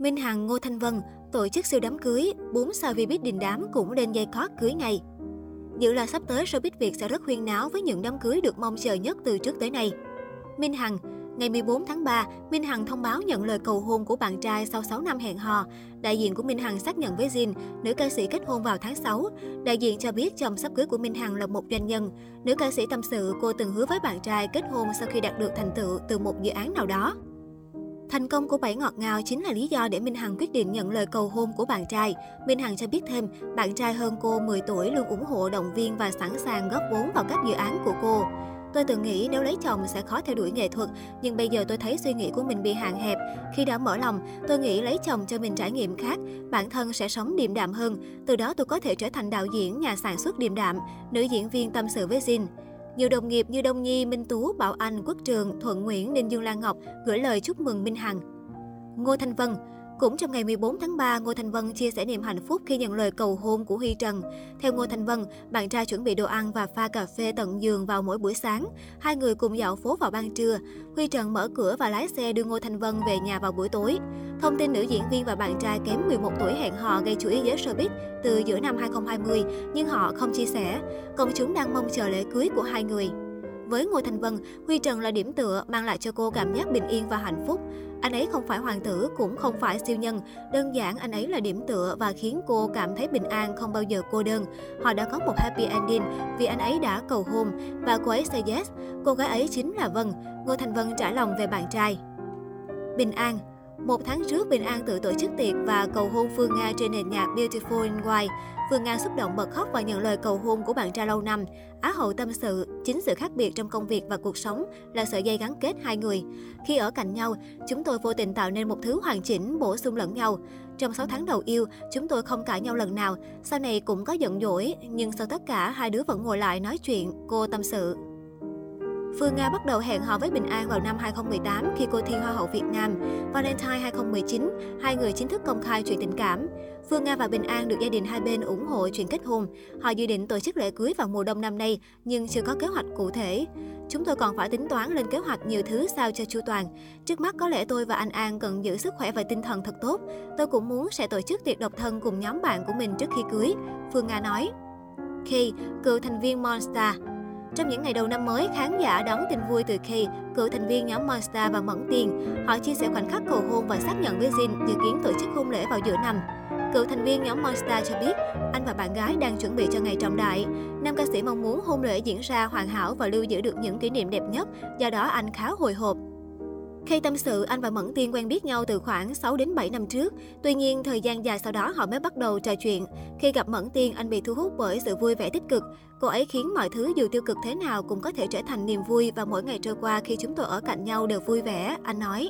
Minh Hằng, Ngô Thanh Vân tổ chức siêu đám cưới, bốn sao vi biết đình đám cũng lên dây cót cưới ngay. Dự là sắp tới showbiz Việt sẽ rất huyên náo với những đám cưới được mong chờ nhất từ trước tới nay. Minh Hằng, Ngày 14 tháng 3, Minh Hằng thông báo nhận lời cầu hôn của bạn trai sau 6 năm hẹn hò. Đại diện của Minh Hằng xác nhận với Jin, nữ ca sĩ kết hôn vào tháng 6. Đại diện cho biết chồng sắp cưới của Minh Hằng là một doanh nhân. Nữ ca sĩ tâm sự cô từng hứa với bạn trai kết hôn sau khi đạt được thành tựu từ một dự án nào đó. Thành công của Bảy Ngọt Ngào chính là lý do để Minh Hằng quyết định nhận lời cầu hôn của bạn trai. Minh Hằng cho biết thêm, bạn trai hơn cô 10 tuổi luôn ủng hộ, động viên và sẵn sàng góp vốn vào các dự án của cô. Tôi từng nghĩ nếu lấy chồng sẽ khó theo đuổi nghệ thuật, nhưng bây giờ tôi thấy suy nghĩ của mình bị hạn hẹp. Khi đã mở lòng, tôi nghĩ lấy chồng cho mình trải nghiệm khác, bản thân sẽ sống điềm đạm hơn. Từ đó tôi có thể trở thành đạo diễn, nhà sản xuất điềm đạm, nữ diễn viên tâm sự với Jin. Nhiều đồng nghiệp như Đông Nhi, Minh Tú, Bảo Anh, Quốc Trường, Thuận Nguyễn, Ninh Dương Lan Ngọc gửi lời chúc mừng Minh Hằng. Ngô Thanh Vân cũng trong ngày 14 tháng 3, Ngô Thanh Vân chia sẻ niềm hạnh phúc khi nhận lời cầu hôn của Huy Trần. Theo Ngô Thanh Vân, bạn trai chuẩn bị đồ ăn và pha cà phê tận giường vào mỗi buổi sáng. Hai người cùng dạo phố vào ban trưa. Huy Trần mở cửa và lái xe đưa Ngô Thanh Vân về nhà vào buổi tối. Thông tin nữ diễn viên và bạn trai kém 11 tuổi hẹn hò gây chú ý giới showbiz từ giữa năm 2020, nhưng họ không chia sẻ. Công chúng đang mong chờ lễ cưới của hai người. Với Ngô Thanh Vân, Huy Trần là điểm tựa, mang lại cho cô cảm giác bình yên và hạnh phúc. Anh ấy không phải hoàng tử, cũng không phải siêu nhân. Đơn giản anh ấy là điểm tựa và khiến cô cảm thấy bình an, không bao giờ cô đơn. Họ đã có một happy ending vì anh ấy đã cầu hôn và cô ấy say yes. Cô gái ấy chính là Vân. Ngô thành Vân trả lòng về bạn trai. Bình an, một tháng trước, Bình An tự tổ chức tiệc và cầu hôn Phương Nga trên nền nhạc Beautiful in White. Phương Nga xúc động bật khóc và nhận lời cầu hôn của bạn trai lâu năm. Á hậu tâm sự, chính sự khác biệt trong công việc và cuộc sống là sợi dây gắn kết hai người. Khi ở cạnh nhau, chúng tôi vô tình tạo nên một thứ hoàn chỉnh, bổ sung lẫn nhau. Trong 6 tháng đầu yêu, chúng tôi không cãi nhau lần nào, sau này cũng có giận dỗi, nhưng sau tất cả hai đứa vẫn ngồi lại nói chuyện, cô tâm sự. Phương Nga bắt đầu hẹn hò với Bình An vào năm 2018 khi cô thi Hoa hậu Việt Nam. Valentine 2019, hai người chính thức công khai chuyện tình cảm. Phương Nga và Bình An được gia đình hai bên ủng hộ chuyện kết hôn. Họ dự định tổ chức lễ cưới vào mùa đông năm nay, nhưng chưa có kế hoạch cụ thể. Chúng tôi còn phải tính toán lên kế hoạch nhiều thứ sao cho chu toàn. Trước mắt có lẽ tôi và anh An cần giữ sức khỏe và tinh thần thật tốt. Tôi cũng muốn sẽ tổ chức tiệc độc thân cùng nhóm bạn của mình trước khi cưới. Phương Nga nói. Khi, cựu thành viên Monster, trong những ngày đầu năm mới, khán giả đón tin vui từ Kay, cựu thành viên nhóm Monster và Mẫn tiền Họ chia sẻ khoảnh khắc cầu hôn và xác nhận với Jin dự kiến tổ chức hôn lễ vào giữa năm. Cựu thành viên nhóm Monster cho biết, anh và bạn gái đang chuẩn bị cho ngày trọng đại. Nam ca sĩ mong muốn hôn lễ diễn ra hoàn hảo và lưu giữ được những kỷ niệm đẹp nhất, do đó anh khá hồi hộp. Khi tâm sự, anh và Mẫn Tiên quen biết nhau từ khoảng 6 đến 7 năm trước. Tuy nhiên, thời gian dài sau đó họ mới bắt đầu trò chuyện. Khi gặp Mẫn Tiên, anh bị thu hút bởi sự vui vẻ tích cực. Cô ấy khiến mọi thứ dù tiêu cực thế nào cũng có thể trở thành niềm vui và mỗi ngày trôi qua khi chúng tôi ở cạnh nhau đều vui vẻ, anh nói.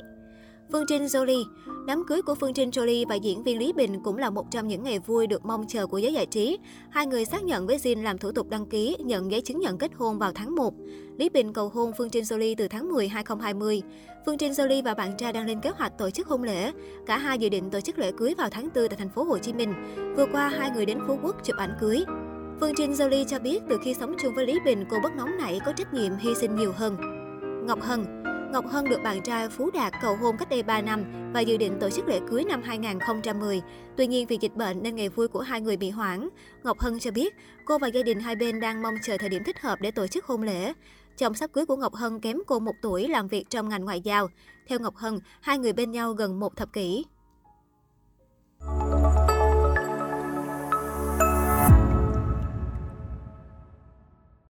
Phương Trinh Jolie Đám cưới của Phương Trinh Jolie và diễn viên Lý Bình cũng là một trong những ngày vui được mong chờ của giới giải trí. Hai người xác nhận với Jin làm thủ tục đăng ký, nhận giấy chứng nhận kết hôn vào tháng 1. Lý Bình cầu hôn Phương Trinh Jolie từ tháng 10 2020. Phương Trinh Jolie và bạn trai đang lên kế hoạch tổ chức hôn lễ. Cả hai dự định tổ chức lễ cưới vào tháng 4 tại thành phố Hồ Chí Minh. Vừa qua hai người đến Phú Quốc chụp ảnh cưới. Phương Trinh Jolie cho biết từ khi sống chung với Lý Bình, cô bất nóng nảy có trách nhiệm hy sinh nhiều hơn. Ngọc Hân Ngọc Hân được bạn trai Phú Đạt cầu hôn cách đây 3 năm và dự định tổ chức lễ cưới năm 2010. Tuy nhiên vì dịch bệnh nên ngày vui của hai người bị hoãn. Ngọc Hân cho biết cô và gia đình hai bên đang mong chờ thời điểm thích hợp để tổ chức hôn lễ. Chồng sắp cưới của Ngọc Hân kém cô một tuổi làm việc trong ngành ngoại giao. Theo Ngọc Hân, hai người bên nhau gần một thập kỷ.